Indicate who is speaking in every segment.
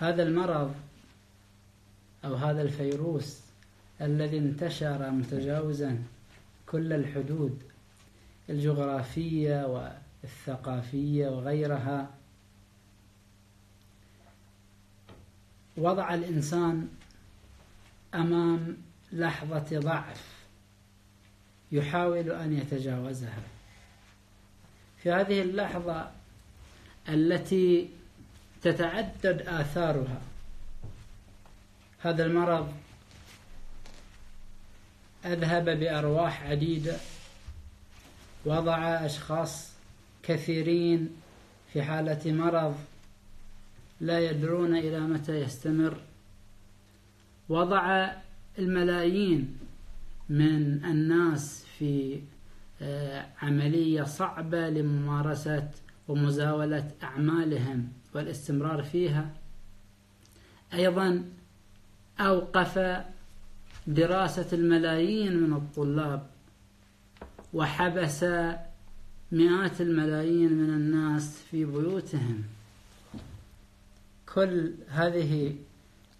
Speaker 1: هذا المرض أو هذا الفيروس الذي انتشر متجاوزا كل الحدود الجغرافية والثقافية وغيرها وضع الإنسان أمام لحظة ضعف يحاول أن يتجاوزها. في هذه اللحظة التي تتعدد آثارها. هذا المرض أذهب بأرواح عديدة وضع أشخاص كثيرين في حالة مرض لا يدرون إلى متى يستمر. وضع الملايين من الناس في آه، عملية صعبة لممارسة ومزاولة أعمالهم. والاستمرار فيها أيضا أوقف دراسة الملايين من الطلاب وحبس مئات الملايين من الناس في بيوتهم. كل هذه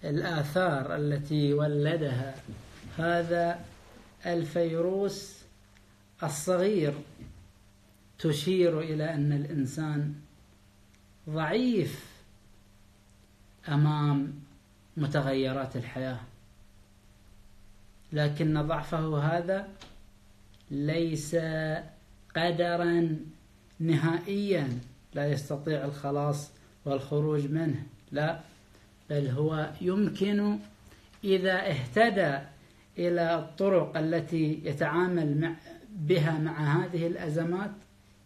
Speaker 1: الآثار التي ولدها هذا الفيروس الصغير تشير إلى أن الإنسان ضعيف أمام متغيرات الحياة. لكن ضعفه هذا ليس قدرا نهائيا. لا يستطيع الخلاص والخروج منه. لا بل هو يمكن إذا اهتدى إلى الطرق التي يتعامل مع بها مع هذه الأزمات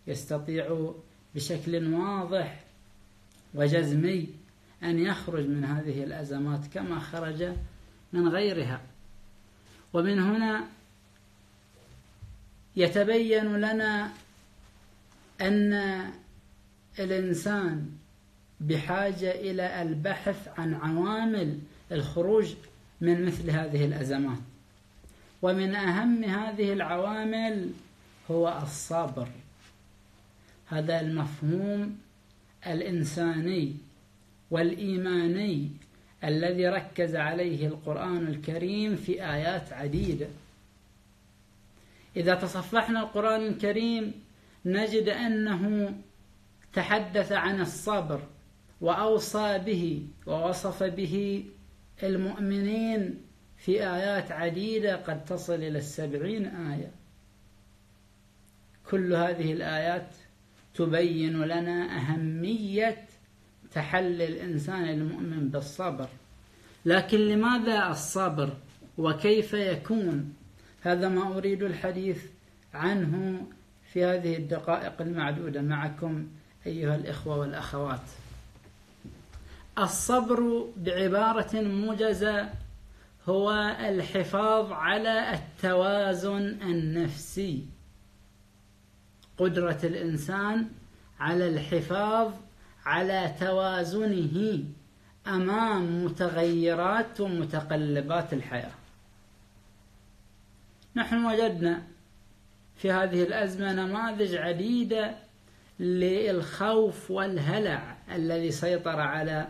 Speaker 1: يستطيع بشكل واضح وجزمي أن يخرج من هذه الأزمات كما خرج من غيرها. ومن هنا يتبين لنا أن الإنسان بحاجة إلى البحث عن عوامل الخروج من مثل هذه الأزمات. ومن أهم هذه العوامل هو الصبر. هذا المفهوم الإنساني والإيماني الذي ركز عليه القرآن الكريم في آيات عديدة. إذا تصفحنا القرآن الكريم نجد أنه تحدث عن الصبر وأوصى به ووصف به المؤمنين في آيات عديدة قد تصل إلى السبعين آية. كل هذه الآيات تبين لنا أهمية تحلي الإنسان المؤمن بالصبر. لكن لماذا الصبر وكيف يكون؟ هذا ما أريد الحديث عنه في هذه الدقائق المعدودة معكم أيها الإخوة والأخوات. الصبر بعبارة موجزة هو الحفاظ على التوازن النفسي. قدرة الإنسان على الحفاظ على توازنه أمام متغيرات ومتقلبات الحياة. نحن وجدنا في هذه الأزمة نماذج عديدة للخوف والهلع الذي سيطر على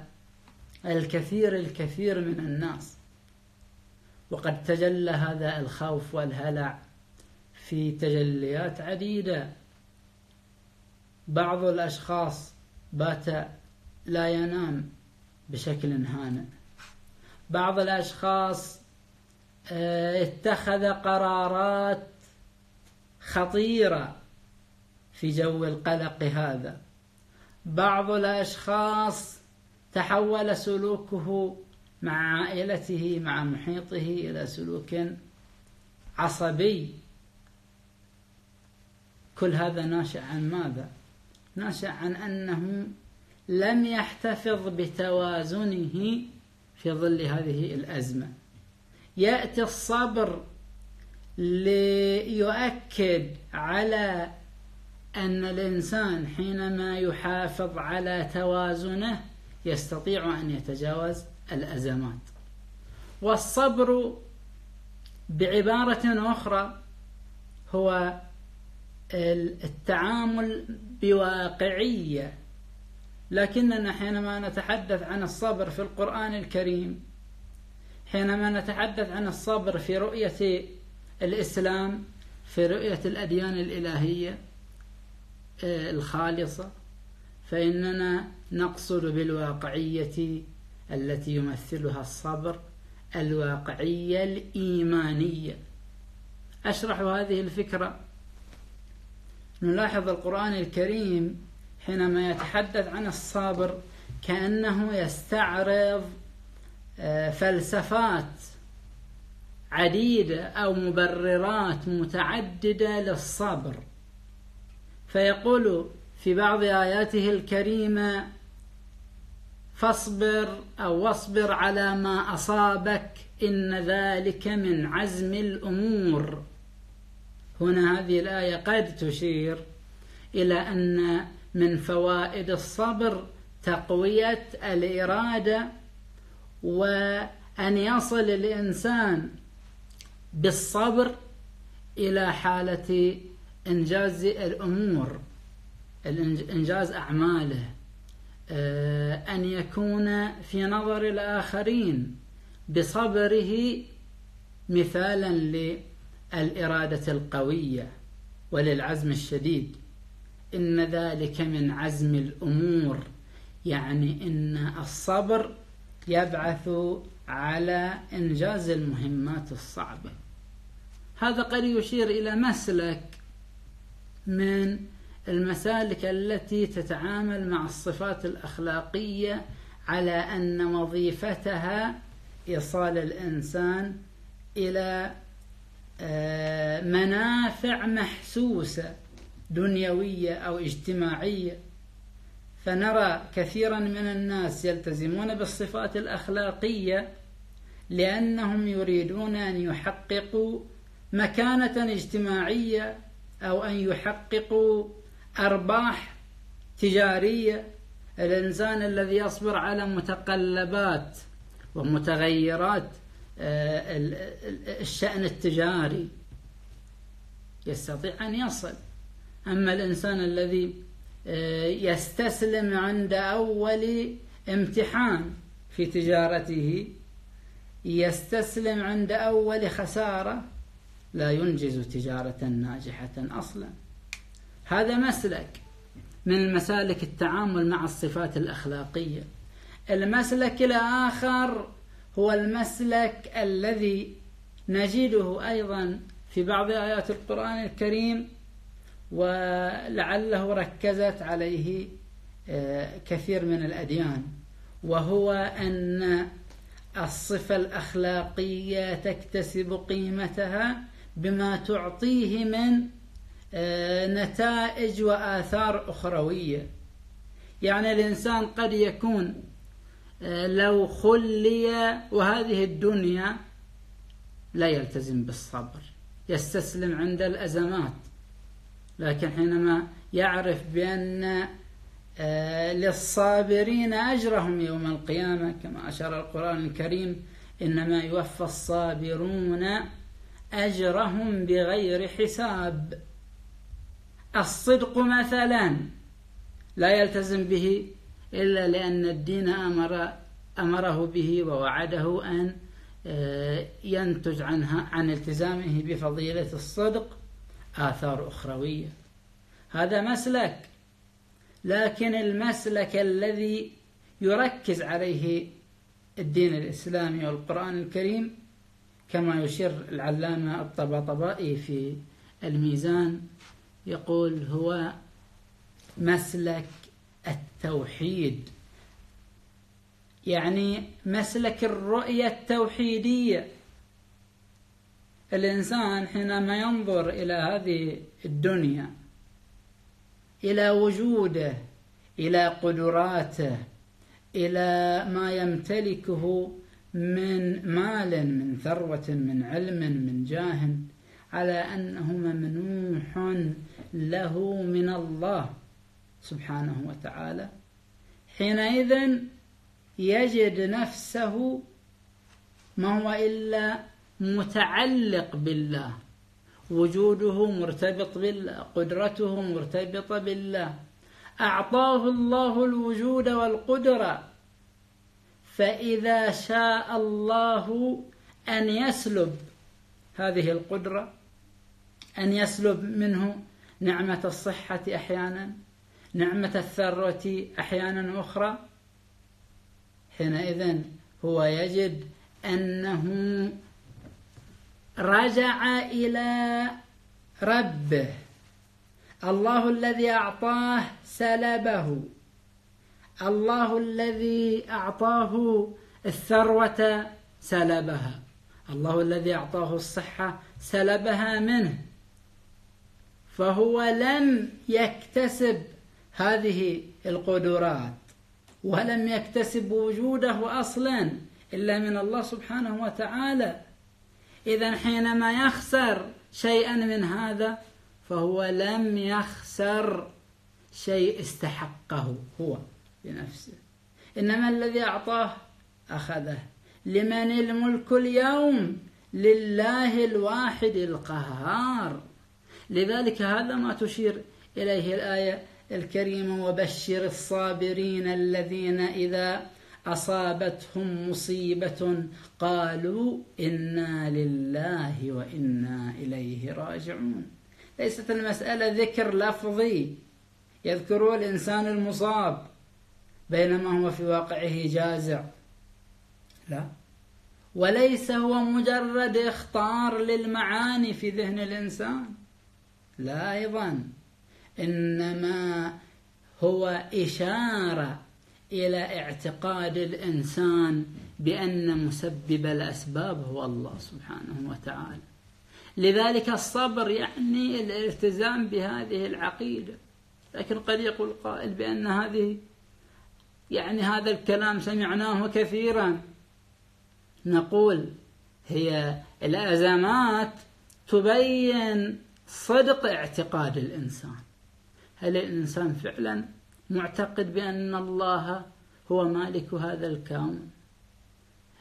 Speaker 1: الكثير الكثير من الناس. وقد تجلى هذا الخوف والهلع في تجليات عديدة بعض الأشخاص بات لا ينام بشكل هانئ. بعض الأشخاص آه، اتخذ قرارات خطيرة في جو القلق هذا. بعض الأشخاص تحول سلوكه مع عائلته مع محيطه إلى سلوك عصبي. كل هذا ناشئ عن ماذا؟ ناشئ عن أنه لم يحتفظ بتوازنه في ظل هذه الأزمة. يأتي الصبر ليؤكد على أن الإنسان حينما يحافظ على توازنه يستطيع أن يتجاوز الأزمات. والصبر بعبارة أخرى هو التعامل بواقعية. لكننا حينما نتحدث عن الصبر في القرآن الكريم حينما نتحدث عن الصبر في رؤية الإسلام في رؤية الأديان الإلهية آه، الخالصة فإننا نقصد بالواقعية التي يمثلها الصبر الواقعية الإيمانية. أشرح هذه الفكرة نلاحظ القرآن الكريم حينما يتحدث عن الصابر كأنه يستعرض آه، فلسفات عديدة أو مبررات متعددة للصبر. فيقول في بعض آياته الكريمة فاصبر أو واصبر على ما أصابك إن ذلك من عزم الأمور. هنا هذه الآية قد تشير إلى أن من فوائد الصبر تقوية الإرادة وأن يصل الإنسان بالصبر إلى حالة إنجاز الأمور إنجاز أعماله آه، أن يكون في نظر الآخرين بصبره مثالا للإرادة القوية وللعزم الشديد. إن ذلك من عزم الأمور يعني إن الصبر يبعث على إنجاز المهمات الصعبة. هذا قد يشير إلى مسلك من المسالك التي تتعامل مع الصفات الأخلاقية على أن وظيفتها إيصال الإنسان إلى منافع محسوسة دنيوية أو اجتماعية. فنرى كثيرا من الناس يلتزمون بالصفات الأخلاقية لأنهم يريدون أن يحققوا مكانة اجتماعية أو أن يحققوا أرباح تجارية. الإنسان الذي يصبر على متقلبات ومتغيرات آه، الشأن التجاري يستطيع أن يصل. أما الإنسان الذي آه، يستسلم عند أول امتحان في تجارته يستسلم عند أول خسارة لا ينجز تجارة ناجحة أصلا. هذا مسلك من المسالك التعامل مع الصفات الأخلاقية. المسلك الآخر هو المسلك الذي نجده أيضا في بعض آيات القرآن الكريم ولعله ركزت عليه آه، كثير من الأديان وهو أن الصفة الأخلاقية تكتسب قيمتها بما تعطيه من آه، نتائج وآثار أخروية. يعني الإنسان قد يكون لو خلي وهذه الدنيا لا يلتزم بالصبر يستسلم عند الأزمات. لكن حينما يعرف بأن آه، للصابرين أجرهم يوم القيامة كما أشار القرآن الكريم إنما يوفى الصابرون أجرهم بغير حساب. الصدق مثلا لا يلتزم به إلا لأن الدين أمر أمره به ووعده أن آه، ينتج عنها عن التزامه بفضيلة الصدق آثار أخروية. هذا مسلك. لكن المسلك الذي يركز عليه الدين الإسلامي والقرآن الكريم كما يشير العلامة الطباطبائي في الميزان يقول هو مسلك التوحيد. يعني مسلك الرؤية التوحيدية. الإنسان حينما ينظر إلى هذه الدنيا إلى وجوده إلى قدراته إلى ما يمتلكه من مال من ثروة من علم من جاه على أنه ممنوح له من الله. سبحانه وتعالى. حينئذ يجد نفسه ما هو إلا متعلق بالله. وجوده مرتبط بالله قدرته مرتبطة بالله. أعطاه الله الوجود والقدرة. فإذا شاء الله أن يسلب هذه القدرة أن يسلب منه نعمة الصحة أحيانا. نعمة الثروة أحيانا أخرى. حينئذ هو يجد أنه رجع إلى ربه. الله الذي أعطاه سلبه. الله الذي أعطاه الثروة سلبها. الله الذي أعطاه الصحة سلبها منه. فهو لم يكتسب هذه القدرات ولم يكتسب وجوده أصلا إلا من الله سبحانه وتعالى. إذا حينما يخسر شيئا من هذا فهو لم يخسر شيء استحقه هو بنفسه إنما الذي أعطاه أخذه. لمن الملك اليوم؟ لله الواحد القهار. لذلك هذا ما تشير إليه الآية الكريمة وبشر الصابرين الذين إذا أصابتهم مصيبة قالوا إنا لله وإنا إليه راجعون. ليست المسألة ذكر لفظي. يذكر الإنسان المصاب بينما هو في واقعه جازع. لا. وليس هو مجرد إخطار للمعاني في ذهن الإنسان. لا أيضا. إنما هو إشارة إلى اعتقاد الإنسان بأن مسبب الأسباب هو الله سبحانه وتعالى. لذلك الصبر يعني الالتزام بهذه العقيدة. لكن قد يقول قائل بأن هذه يعني هذا الكلام سمعناه كثيرا. نقول هي الأزمات تبين صدق اعتقاد الإنسان. هل الإنسان فعلا معتقد بأن الله هو مالك هذا الكون؟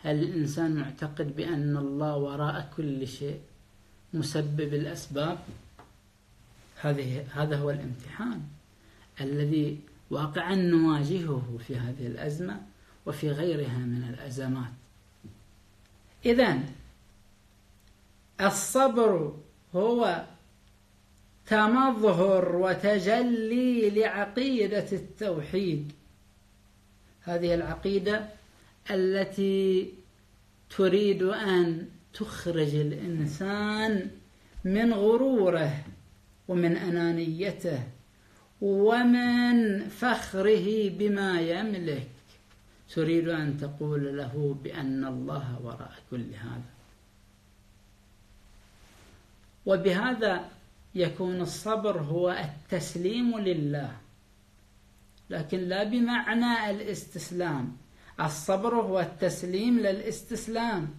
Speaker 1: هل الإنسان معتقد بأن الله وراء كل شيء مسبب الأسباب؟ هذه هذا هو الامتحان الذي واقعا نواجهه في هذه الأزمة وفي غيرها من الأزمات. إذا الصبر هو تمظهر وتجلي لعقيدة التوحيد. هذه العقيدة التي تريد أن تخرج الإنسان من غروره ومن أنانيته ومن فخره بما يملك. تريد أن تقول له بأن الله وراء كل هذا. وبهذا يكون الصبر هو التسليم لله. لكن لا بمعنى الاستسلام. الصبر هو التسليم للاستسلام.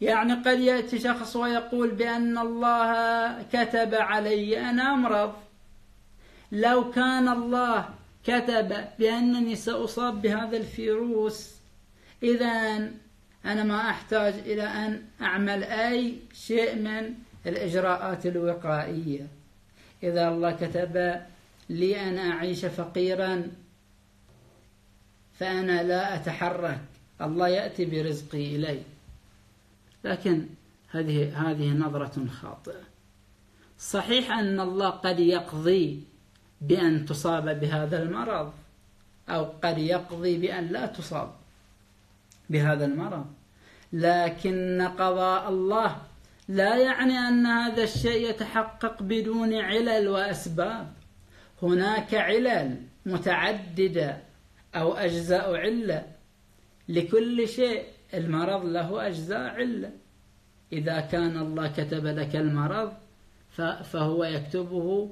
Speaker 1: يعني قد يأتي شخص ويقول بأن الله كتب علي أن أمرض. لو كان الله كتب بأنني سأصاب بهذا الفيروس إذا أنا ما أحتاج إلى أن أعمل أي شيء من الإجراءات الوقائية. إذا الله كتب لي أن أعيش فقيرا فأنا لا أتحرك. الله يأتي برزقي إلي. لكن هذه هذه نظرة خاطئة. صحيح أن الله قد يقضي بأن تصاب بهذا المرض أو قد يقضي بأن لا تصاب بهذا المرض لكن قضاء الله لا يعني أن هذا الشيء يتحقق بدون علل وأسباب. هناك علل متعددة أو أجزاء علة. لكل شيء المرض له أجزاء علة. إذا كان الله كتب لك المرض فهو يكتبه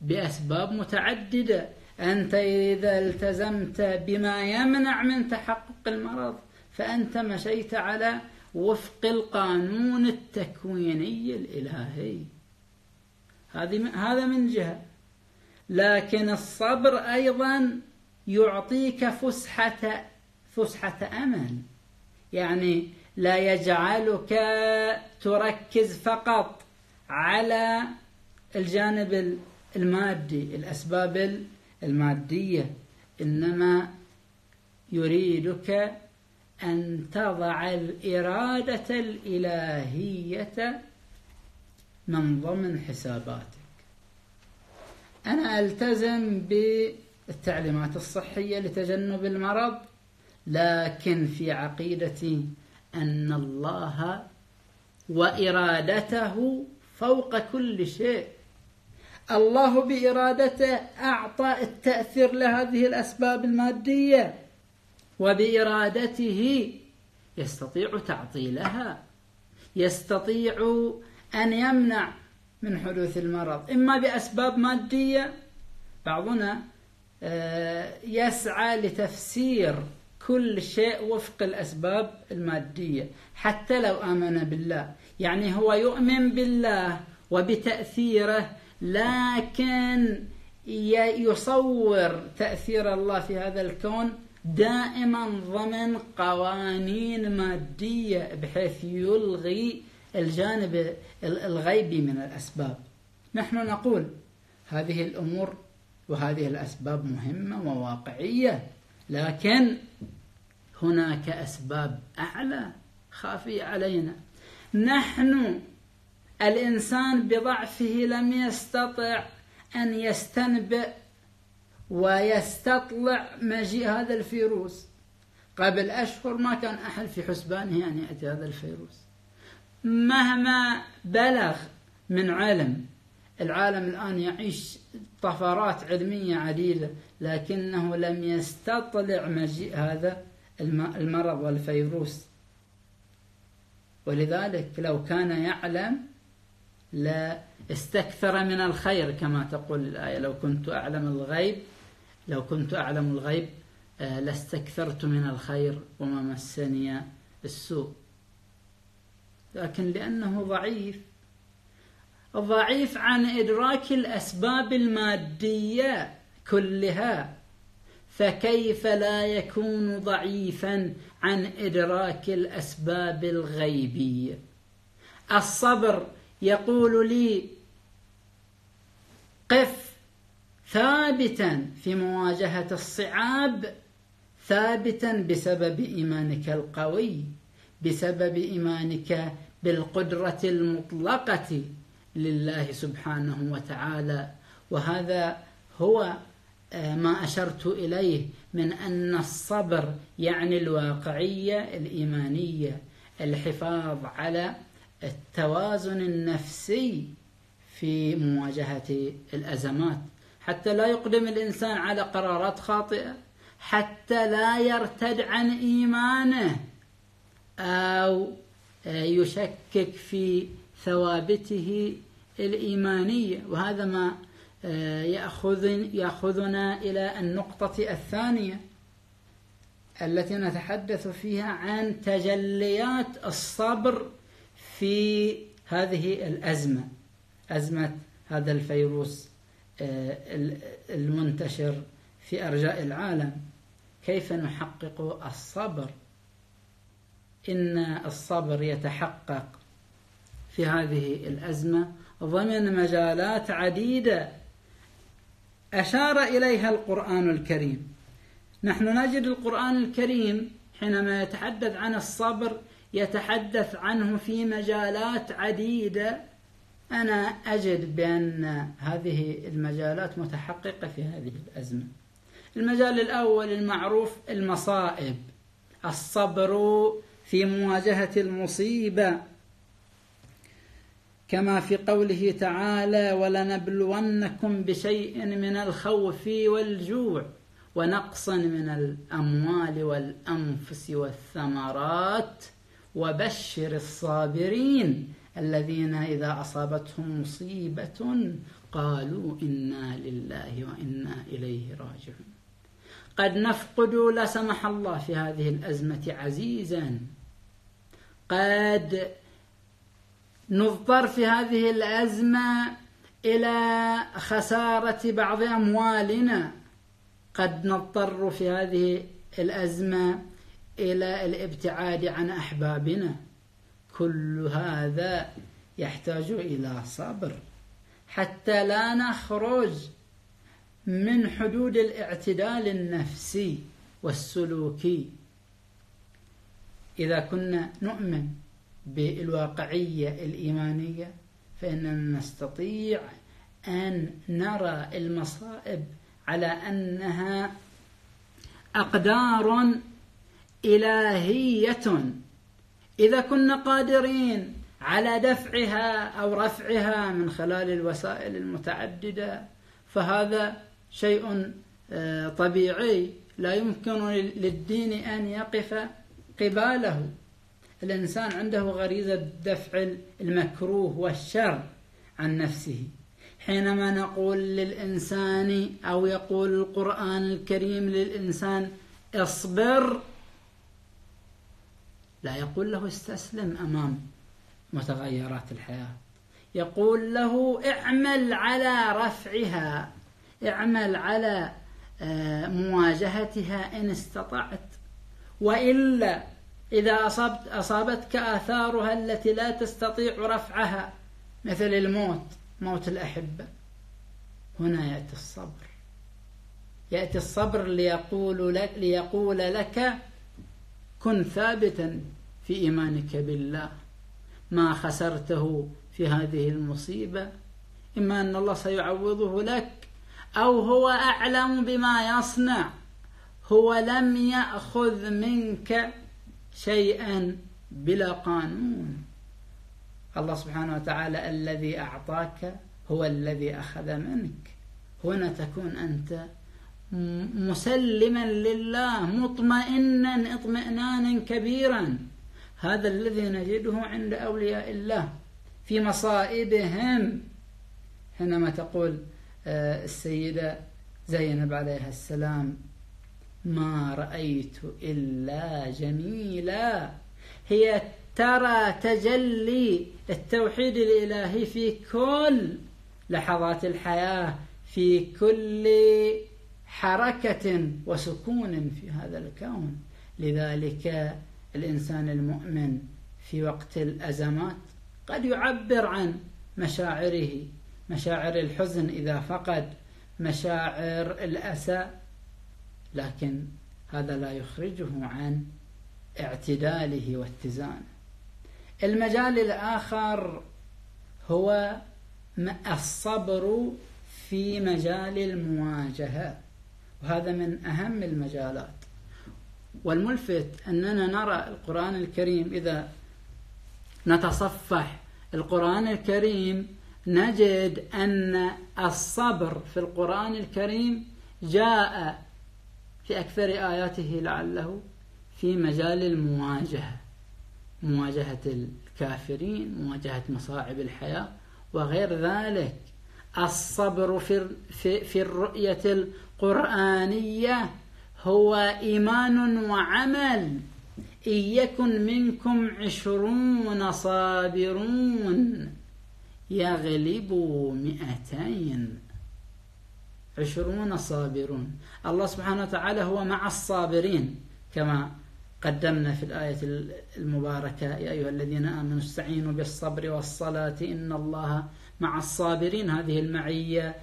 Speaker 1: بأسباب متعددة. أنت إذا التزمت بما يمنع من تحقق المرض فأنت مشيت على وفق القانون التكويني الإلهي. هذه هذا من جهة. لكن الصبر أيضا يعطيك فسحة فسحة أمل. يعني لا يجعلك تركز فقط على الجانب المادي الأسباب المادية. إنما يريدك أن تضع الإرادة الإلهية من ضمن حساباتك. أنا ألتزم بالتعليمات الصحية لتجنب المرض لكن في عقيدتي أن الله وإرادته فوق كل شيء. الله بإرادته أعطى التأثير لهذه الأسباب المادية. وبإرادته يستطيع تعطيلها يستطيع أن يمنع من حدوث المرض. إما بأسباب مادية بعضنا آه، يسعى لتفسير كل شيء وفق الأسباب المادية حتى لو آمن بالله. يعني هو يؤمن بالله وبتأثيره لكن يصور تأثير الله في هذا الكون دائما ضمن قوانين مادية بحيث يلغي الجانب الغيبي من الأسباب. نحن نقول هذه الأمور وهذه الأسباب مهمة وواقعية لكن هناك أسباب أعلى خافية علينا. نحن الإنسان بضعفه لم يستطع أن يستنبئ ويستطلع مجيء هذا الفيروس. قبل أشهر ما كان أحد في حسبانه أن يأتي هذا الفيروس. مهما بلغ من علم العالم الآن يعيش طفرات علمية عديدة لكنه لم يستطلع مجيء هذا المرض والفيروس. ولذلك لو كان يعلم لا استكثر من الخير كما تقول الآية. لو كنت أعلم الغيب لو كنت أعلم الغيب آه، لاستكثرت من الخير وما مسني السوء. لكن لأنه ضعيف. ضعيف عن إدراك الأسباب المادية كلها. فكيف لا يكون ضعيفا عن إدراك الأسباب الغيبية؟ الصبر يقول لي قف ثابتا في مواجهة الصعاب ثابتا بسبب إيمانك القوي بسبب إيمانك بالقدرة المطلقة لله سبحانه وتعالى. وهذا هو آه، ما أشرت إليه من أن الصبر يعني الواقعية الإيمانية الحفاظ على التوازن النفسي في مواجهة الأزمات. حتى لا يقدم الإنسان على قرارات خاطئة حتى لا يرتد عن إيمانه أو يشكك في ثوابته الإيمانية. وهذا ما يأخذ يأخذنا إلى النقطة الثانية التي نتحدث فيها عن تجليات الصبر في هذه الأزمة أزمة هذا الفيروس المنتشر في أرجاء العالم. كيف نحقق الصبر؟ إن الصبر يتحقق في هذه الأزمة. ضمن مجالات عديدة أشار إليها القرآن الكريم. نحن نجد القرآن الكريم حينما يتحدث عن الصبر يتحدث عنه في مجالات عديدة. أنا أجد بأن هذه المجالات متحققة في هذه الأزمة. المجال الأول المعروف المصائب الصبر في مواجهة المصيبة. كما في قوله تعالى ولنبلونكم بشيء من الخوف والجوع ونقص من الأموال والأنفس والثمرات وبشر الصابرين. الذين إذا أصابتهم مصيبة قالوا إنا لله وإنا إليه راجعون. قد نفقد لا سمح الله في هذه الأزمة عزيزا. قد نضطر في هذه الأزمة إلى خسارة بعض أموالنا. قد نضطر في هذه الأزمة إلى الابتعاد عن أحبابنا. كل هذا يحتاج إلى صبر حتى لا نخرج من حدود الاعتدال النفسي والسلوكي. إذا كنا نؤمن بالواقعية الإيمانية فإننا نستطيع أن نرى المصائب على أنها أقدار إلهية إذا كنا قادرين على دفعها أو رفعها من خلال الوسائل المتعددة فهذا شيء آه، طبيعي. لا يمكن للدين أن يقف قباله. الإنسان عنده غريزة دفع المكروه والشر عن نفسه. حينما نقول للإنسان أو يقول القرآن الكريم للإنسان اصبر لا يقول له استسلم أمام متغيرات الحياة. يقول له اعمل على رفعها اعمل على آه، مواجهتها إن استطعت. وإلا إذا أصبت أصابتك آثارها التي لا تستطيع رفعها مثل الموت موت الأحبة. هنا يأتي الصبر. يأتي الصبر ليقول لك, ليقول لك كن ثابتا في إيمانك بالله ما خسرته في هذه المصيبة إما أن الله سيعوضه لك أو هو أعلم بما يصنع هو لم يأخذ منك شيئا بلا قانون. الله سبحانه وتعالى الذي أعطاك هو الذي أخذ منك. هنا تكون أنت مسلما لله مطمئنا اطمئنانا كبيرا. هذا الذي نجده عند أولياء الله في مصائبهم. حينما تقول آه، السيدة زينب عليها السلام ما رأيت إلا جميلا. هي ترى تجلي التوحيد الإلهي في كل لحظات الحياة في كل حركة وسكون في هذا الكون. لذلك الإنسان المؤمن في وقت الأزمات قد يعبر عن مشاعره مشاعر الحزن إذا فقد مشاعر الأسى لكن هذا لا يخرجه عن اعتداله واتزانه. المجال الآخر هو الصبر في مجال المواجهة. وهذا من أهم المجالات. والملفت أننا نرى القرآن الكريم إذا نتصفح القرآن الكريم نجد أن الصبر في القرآن الكريم جاء في أكثر آياته لعله في مجال المواجهة مواجهة الكافرين مواجهة مصاعب الحياة وغير ذلك. الصبر في, في, الرؤية القرآنية هو إيمان وعمل. إن يكن منكم عشرون صابرون. يغلبوا مئتين. عشرون صابرون. الله سبحانه وتعالى هو مع الصابرين. كما قدمنا في الآية المباركة يا أيها الذين آمنوا استعينوا بالصبر والصلاة إن الله مع الصابرين. هذه المعية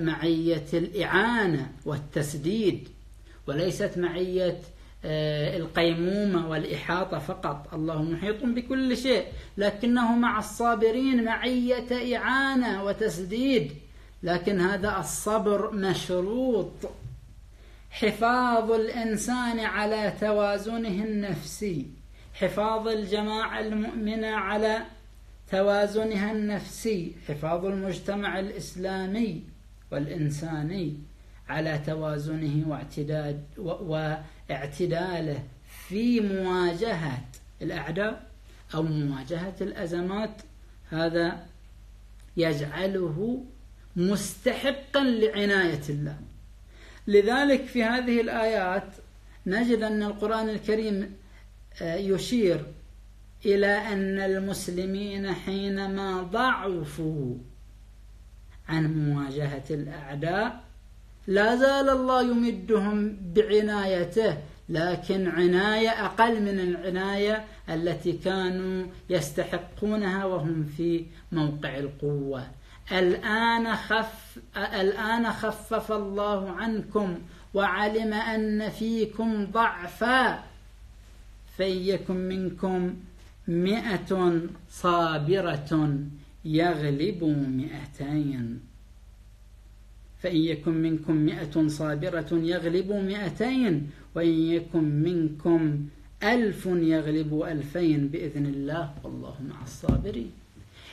Speaker 1: معية الإعانة والتسديد وليست معية آه، القيمومة والإحاطة فقط. الله محيط بكل شيء لكنه مع الصابرين معية إعانة وتسديد. لكن هذا الصبر مشروط. حفاظ الإنسان على توازنه النفسي. حفاظ الجماعة المؤمنة على توازنها النفسي. حفاظ المجتمع الإسلامي. والإنساني على توازنه واعتداد واعتداله في مواجهة الأعداء أو مواجهة الأزمات هذا يجعله مستحقا لعناية الله. لذلك في هذه الآيات نجد أن القرآن الكريم آه، يشير إلى أن المسلمين حينما ضعفوا عن مواجهة الأعداء. لا زال الله يمدهم بعنايته لكن عناية أقل من العناية التي كانوا يستحقونها وهم في موقع القوة. الآن خف الآن خفف الله عنكم وعلم أن فيكم ضعفا. فإن يكن منكم مئة صابرة. يغلبوا مئتين. فإن يكن منكم مئة صابرة يغلبوا مئتين وإن يكن منكم ألف يغلبوا ألفين بإذن الله والله مع الصابرين.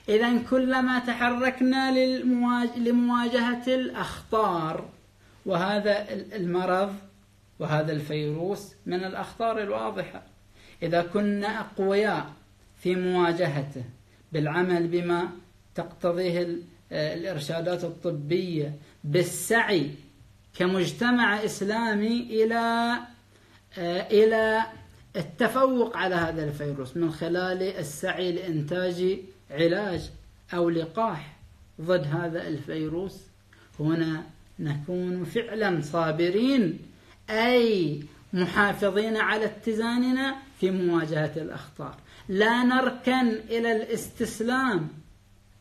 Speaker 1: إذا كلما تحركنا لمواجهة الأخطار وهذا المرض وهذا الفيروس من الأخطار الواضحة. إذا كنا أقوياء في مواجهته بالعمل بما تقتضيه الإرشادات الطبية بالسعي كمجتمع إسلامي إلى إلى التفوق على هذا الفيروس من خلال السعي لإنتاج علاج أو لقاح ضد هذا الفيروس. هنا نكون فعلا صابرين أي محافظين على اتزاننا في مواجهة الأخطار. لا نركن إلى الاستسلام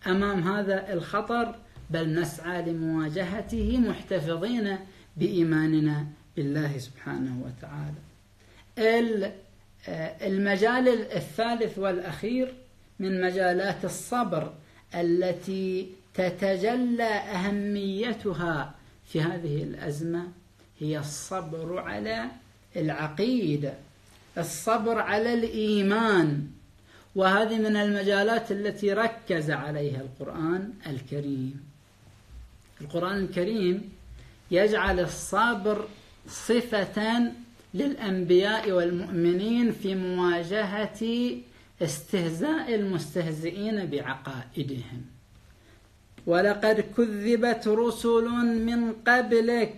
Speaker 1: أمام هذا الخطر بل نسعى لمواجهته محتفظين بإيماننا بالله سبحانه وتعالى. المجال الثالث والأخير من مجالات الصبر التي تتجلى أهميتها في هذه الأزمة هي الصبر على العقيدة الصبر على الإيمان. وهذه من المجالات التي ركز عليها القرآن الكريم. القرآن الكريم يجعل الصبر صفة للأنبياء والمؤمنين في مواجهة استهزاء المستهزئين بعقائدهم. ولقد كذبت رسل من قبلك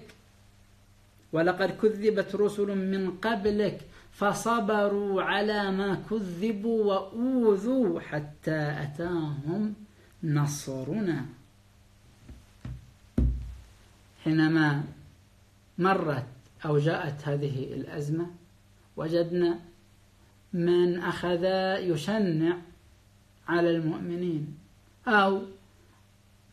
Speaker 1: ولقد كذبت رسل من قبلك فصبروا على ما كذبوا وأوذوا حتى أتاهم نصرنا. حينما مرت أو جاءت هذه الأزمة وجدنا من أخذ يشنع على المؤمنين أو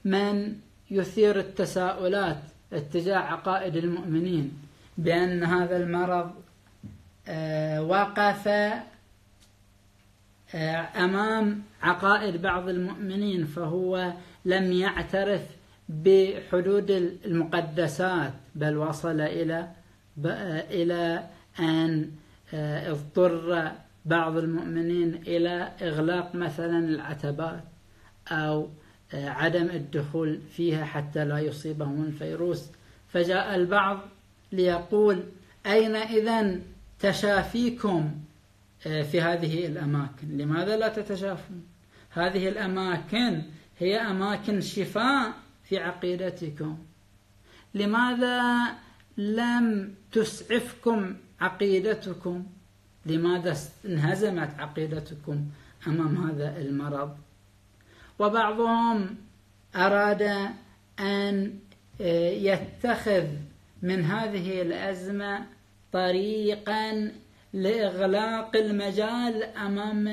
Speaker 1: من يثير التساؤلات اتجاه عقائد المؤمنين. بأن هذا المرض آه، وقف آه، أمام عقائد بعض المؤمنين فهو لم يعترف بحدود المقدسات بل وصل إلى إلى أن آه، اضطر بعض المؤمنين إلى إغلاق مثلا العتبات أو عدم الدخول فيها حتى لا يصيبهم الفيروس. فجاء البعض ليقول أين إذا تشافيكم؟ آه، في هذه الأماكن. لماذا لا تتشافون؟ هذه الأماكن هي أماكن شفاء في عقيدتكم. لماذا لم تسعفكم عقيدتكم؟ لماذا انهزمت عقيدتكم أمام هذا المرض؟ وبعضهم أراد أن آه، يتخذ من هذه الأزمة طريقا لإغلاق المجال أمام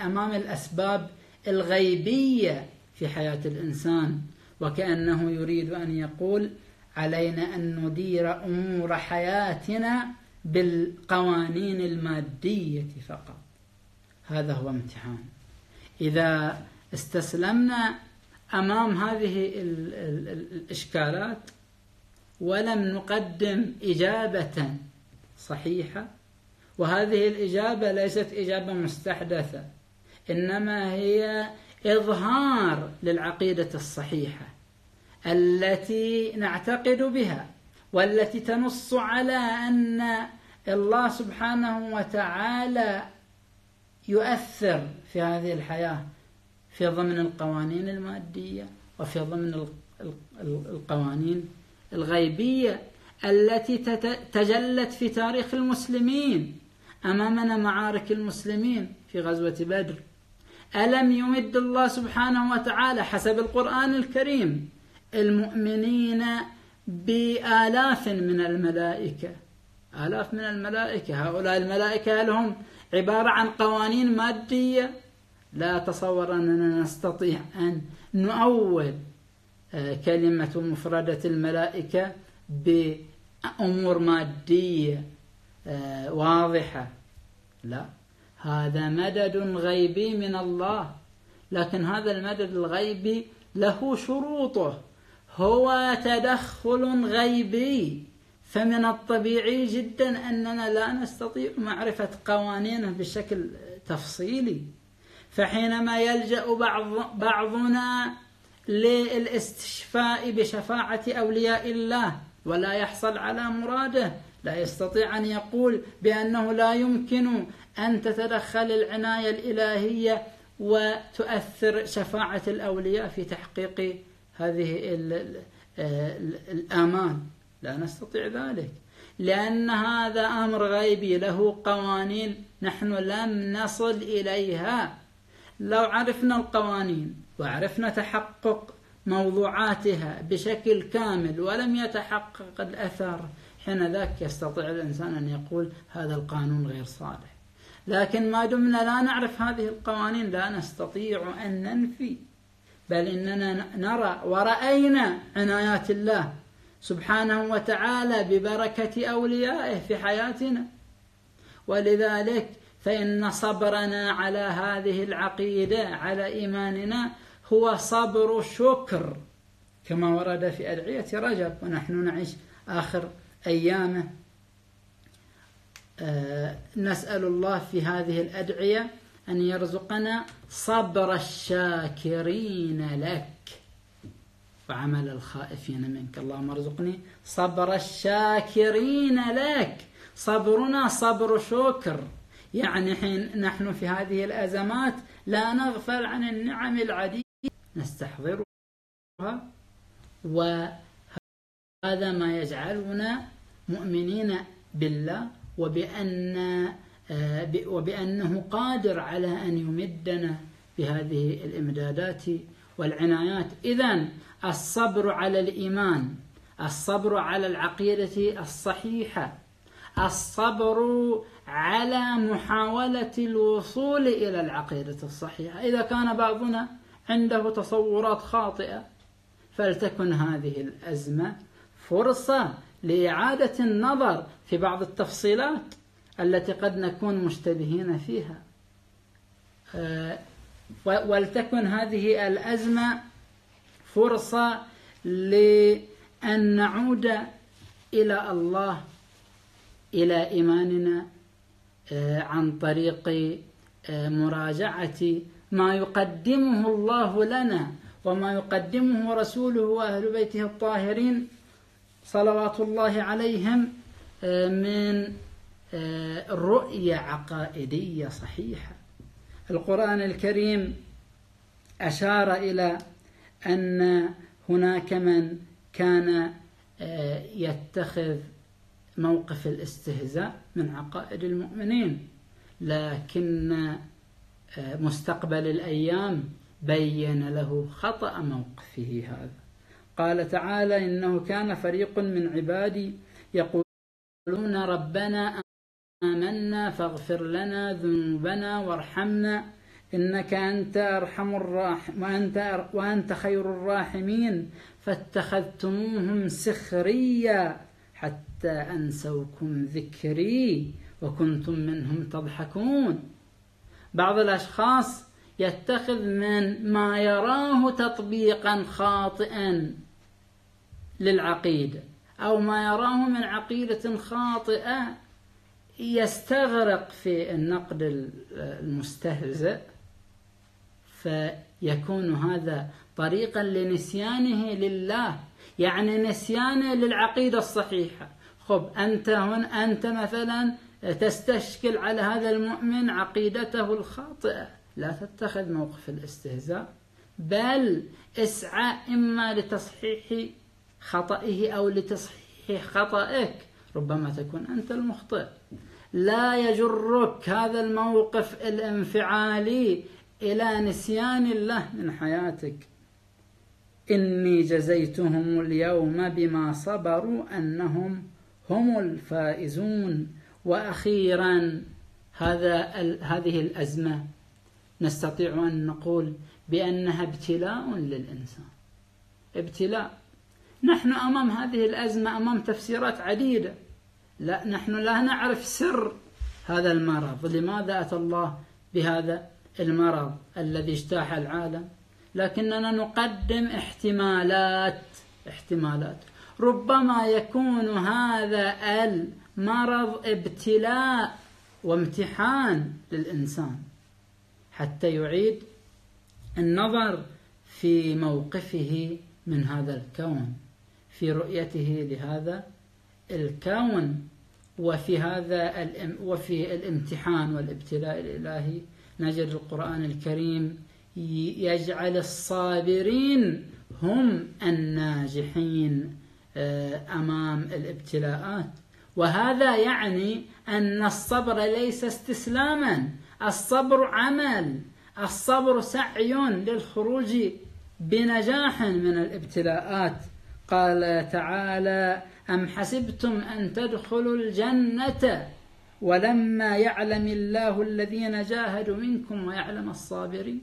Speaker 1: أمام الأسباب الغيبية في حياة الإنسان. وكأنه يريد أن يقول علينا أن ندير أمور حياتنا بالقوانين المادية فقط. هذا هو امتحان. إذا استسلمنا أمام هذه الإشكالات ولم نقدم إجابة صحيحة. وهذه الإجابة ليست إجابة مستحدثة إنما هي إظهار للعقيدة الصحيحة التي نعتقد بها والتي تنص على أن الله سبحانه وتعالى يؤثر في هذه الحياة في ضمن القوانين المادية وفي ضمن القوانين الغيبية التي تجلت في تاريخ المسلمين أمامنا معارك المسلمين في غزوة بدر. ألم يمد الله سبحانه وتعالى حسب القرآن الكريم المؤمنين بآلاف من الملائكة؟ آلاف من الملائكة. هؤلاء الملائكة لهم عبارة عن قوانين مادية. لا أتصور أننا نستطيع أن نؤول كلمة مفردة الملائكة بأمور مادية آه، واضحة. لا. هذا مدد غيبي من الله. لكن هذا المدد الغيبي له شروطه. هو تدخل غيبي. فمن الطبيعي جدا أننا لا نستطيع معرفة قوانينه بشكل تفصيلي. فحينما يلجأ بعض بعضنا للاستشفاء بشفاعة أولياء الله ولا يحصل على مراده. لا يستطيع أن يقول بأنه لا يمكن أن تتدخل العناية الإلهية وتؤثر شفاعة الأولياء في تحقيق هذه الآمان لا نستطيع ذلك. لأن هذا أمر غيبي له قوانين نحن لم نصل إليها. لو عرفنا القوانين وعرفنا تحقق موضوعاتها بشكل كامل ولم يتحقق الأثر حين ذاك يستطيع الإنسان أن يقول هذا القانون غير صالح. لكن ما دمنا لا نعرف هذه القوانين لا نستطيع أن ننفي بل إننا نرى ورأينا عنايات الله سبحانه وتعالى ببركة أوليائه في حياتنا. ولذلك فإن صبرنا على هذه العقيدة على إيماننا هو صبر شكر كما ورد في أدعية رجب. ونحن نعيش آخر أيامه. آه، نسأل الله في هذه الأدعية أن يرزقنا صبر الشاكرين لك وعمل الخائفين منك. اللهم ارزقني صبر الشاكرين لك. صبرنا صبر شكر يعني حين نحن في هذه الأزمات لا نغفل عن النعم العديدة نستحضرها وهذا ما يجعلنا مؤمنين بالله وبأن آه، وبأنه قادر على أن يمدنا بهذه الإمدادات والعنايات. إذا الصبر على الإيمان الصبر على العقيدة الصحيحة الصبر على محاولة الوصول إلى العقيدة الصحيحة. إذا كان بعضنا عنده تصورات خاطئة فلتكن هذه الأزمة فرصة لإعادة النظر في بعض التفصيلات التي قد نكون مشتبهين فيها. آه، ولتكن هذه الأزمة فرصة لأن نعود إلى الله إلى إيماننا آه، عن طريق آه، مراجعة ما يقدمه الله لنا وما يقدمه رسوله وأهل بيته الطاهرين صلوات الله عليهم آه، من رؤية عقائدية صحيحة. القرآن الكريم أشار إلى أن هناك من كان يتخذ موقف الاستهزاء من عقائد المؤمنين لكن آه، مستقبل الأيام بين له خطأ موقفه هذا. قال تعالى إنه كان فريق من عبادي يقولون ربنا آمنا فاغفر لنا ذنوبنا وارحمنا إنك أنت أرحم الراحم وأنت, وأنت خير الراحمين فاتخذتموهم سخريا حتى أنسوكم ذكري وكنتم منهم تضحكون. بعض الأشخاص يتخذ من ما يراه تطبيقا خاطئا للعقيدة أو ما يراه من عقيدة خاطئة يستغرق في النقد المستهزئ فيكون هذا طريقا لنسيانه لله. يعني نسيانه للعقيدة الصحيحة. خب أنت هن أنت مثلا تستشكل على هذا المؤمن عقيدته الخاطئة. لا تتخذ موقف الاستهزاء بل اسعى إما لتصحيح خطئه أو لتصحيح خطئك ربما تكون أنت المخطئ. لا يجرك هذا الموقف الانفعالي إلى نسيان الله من حياتك. إني جزيتهم اليوم بما صبروا أنهم هم الفائزون. وأخيرا هذا هذه الأزمة نستطيع أن نقول بأنها ابتلاء للإنسان. ابتلاء. نحن أمام هذه الأزمة أمام تفسيرات عديدة. لا نحن لا نعرف سر هذا المرض. لماذا أتى الله بهذا المرض الذي اجتاح العالم؟ لكننا نقدم احتمالات. احتمالات. ربما يكون هذا المرض ابتلاء وامتحان للإنسان حتى يعيد النظر في موقفه من هذا الكون في رؤيته لهذا الكون وفي هذا وفي الامتحان والابتلاء الإلهي. نجد القرآن الكريم يجعل الصابرين هم الناجحين آه، أمام الابتلاءات. وهذا يعني أن الصبر ليس استسلاما. الصبر عمل الصبر سعي للخروج بنجاح من الابتلاءات. قال تعالى أم حسبتم أن تدخلوا الجنة ولما يعلم الله الذين جاهدوا منكم ويعلم الصابرين؟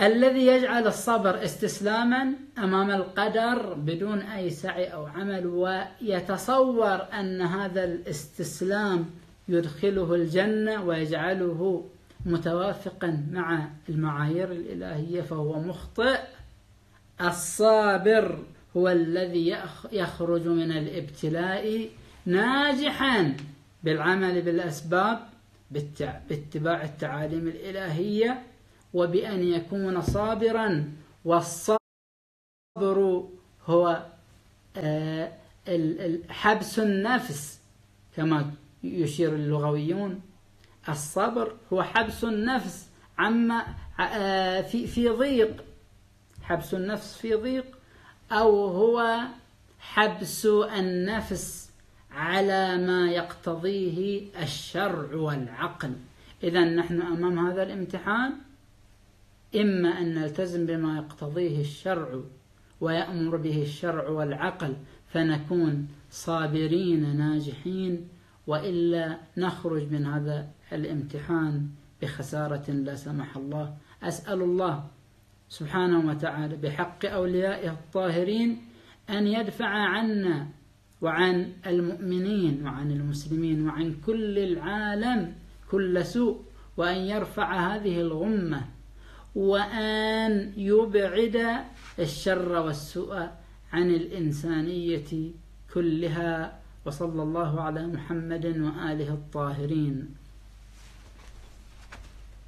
Speaker 1: الذي يجعل الصبر استسلاما أمام القدر بدون أي سعي أو عمل ويتصور أن هذا الاستسلام يدخله الجنة ويجعله متوافقا مع المعايير الإلهية فهو مخطئ. الصابر هو الذي يخرج من الابتلاء ناجحا بالعمل بالأسباب باتباع التعاليم الإلهية. وبأن يكون صابرا والصبر هو آه، حبس النفس كما يشير اللغويون. الصبر هو حبس النفس عما آه، في في ضيق. حبس النفس في ضيق أو هو حبس النفس على ما يقتضيه الشرع والعقل. إذا نحن أمام هذا الامتحان. إما أن نلتزم بما يقتضيه الشرع ويأمر به الشرع والعقل فنكون صابرين ناجحين وإلا نخرج من هذا الامتحان بخسارة لا سمح الله. أسأل الله سبحانه وتعالى بحق أوليائه الطاهرين أن يدفع عنا وعن المؤمنين وعن المسلمين وعن كل العالم كل سوء وأن يرفع هذه الغمة وأن يبعد الشر والسوء عن الإنسانية كلها وصلى الله على محمد وآله الطاهرين.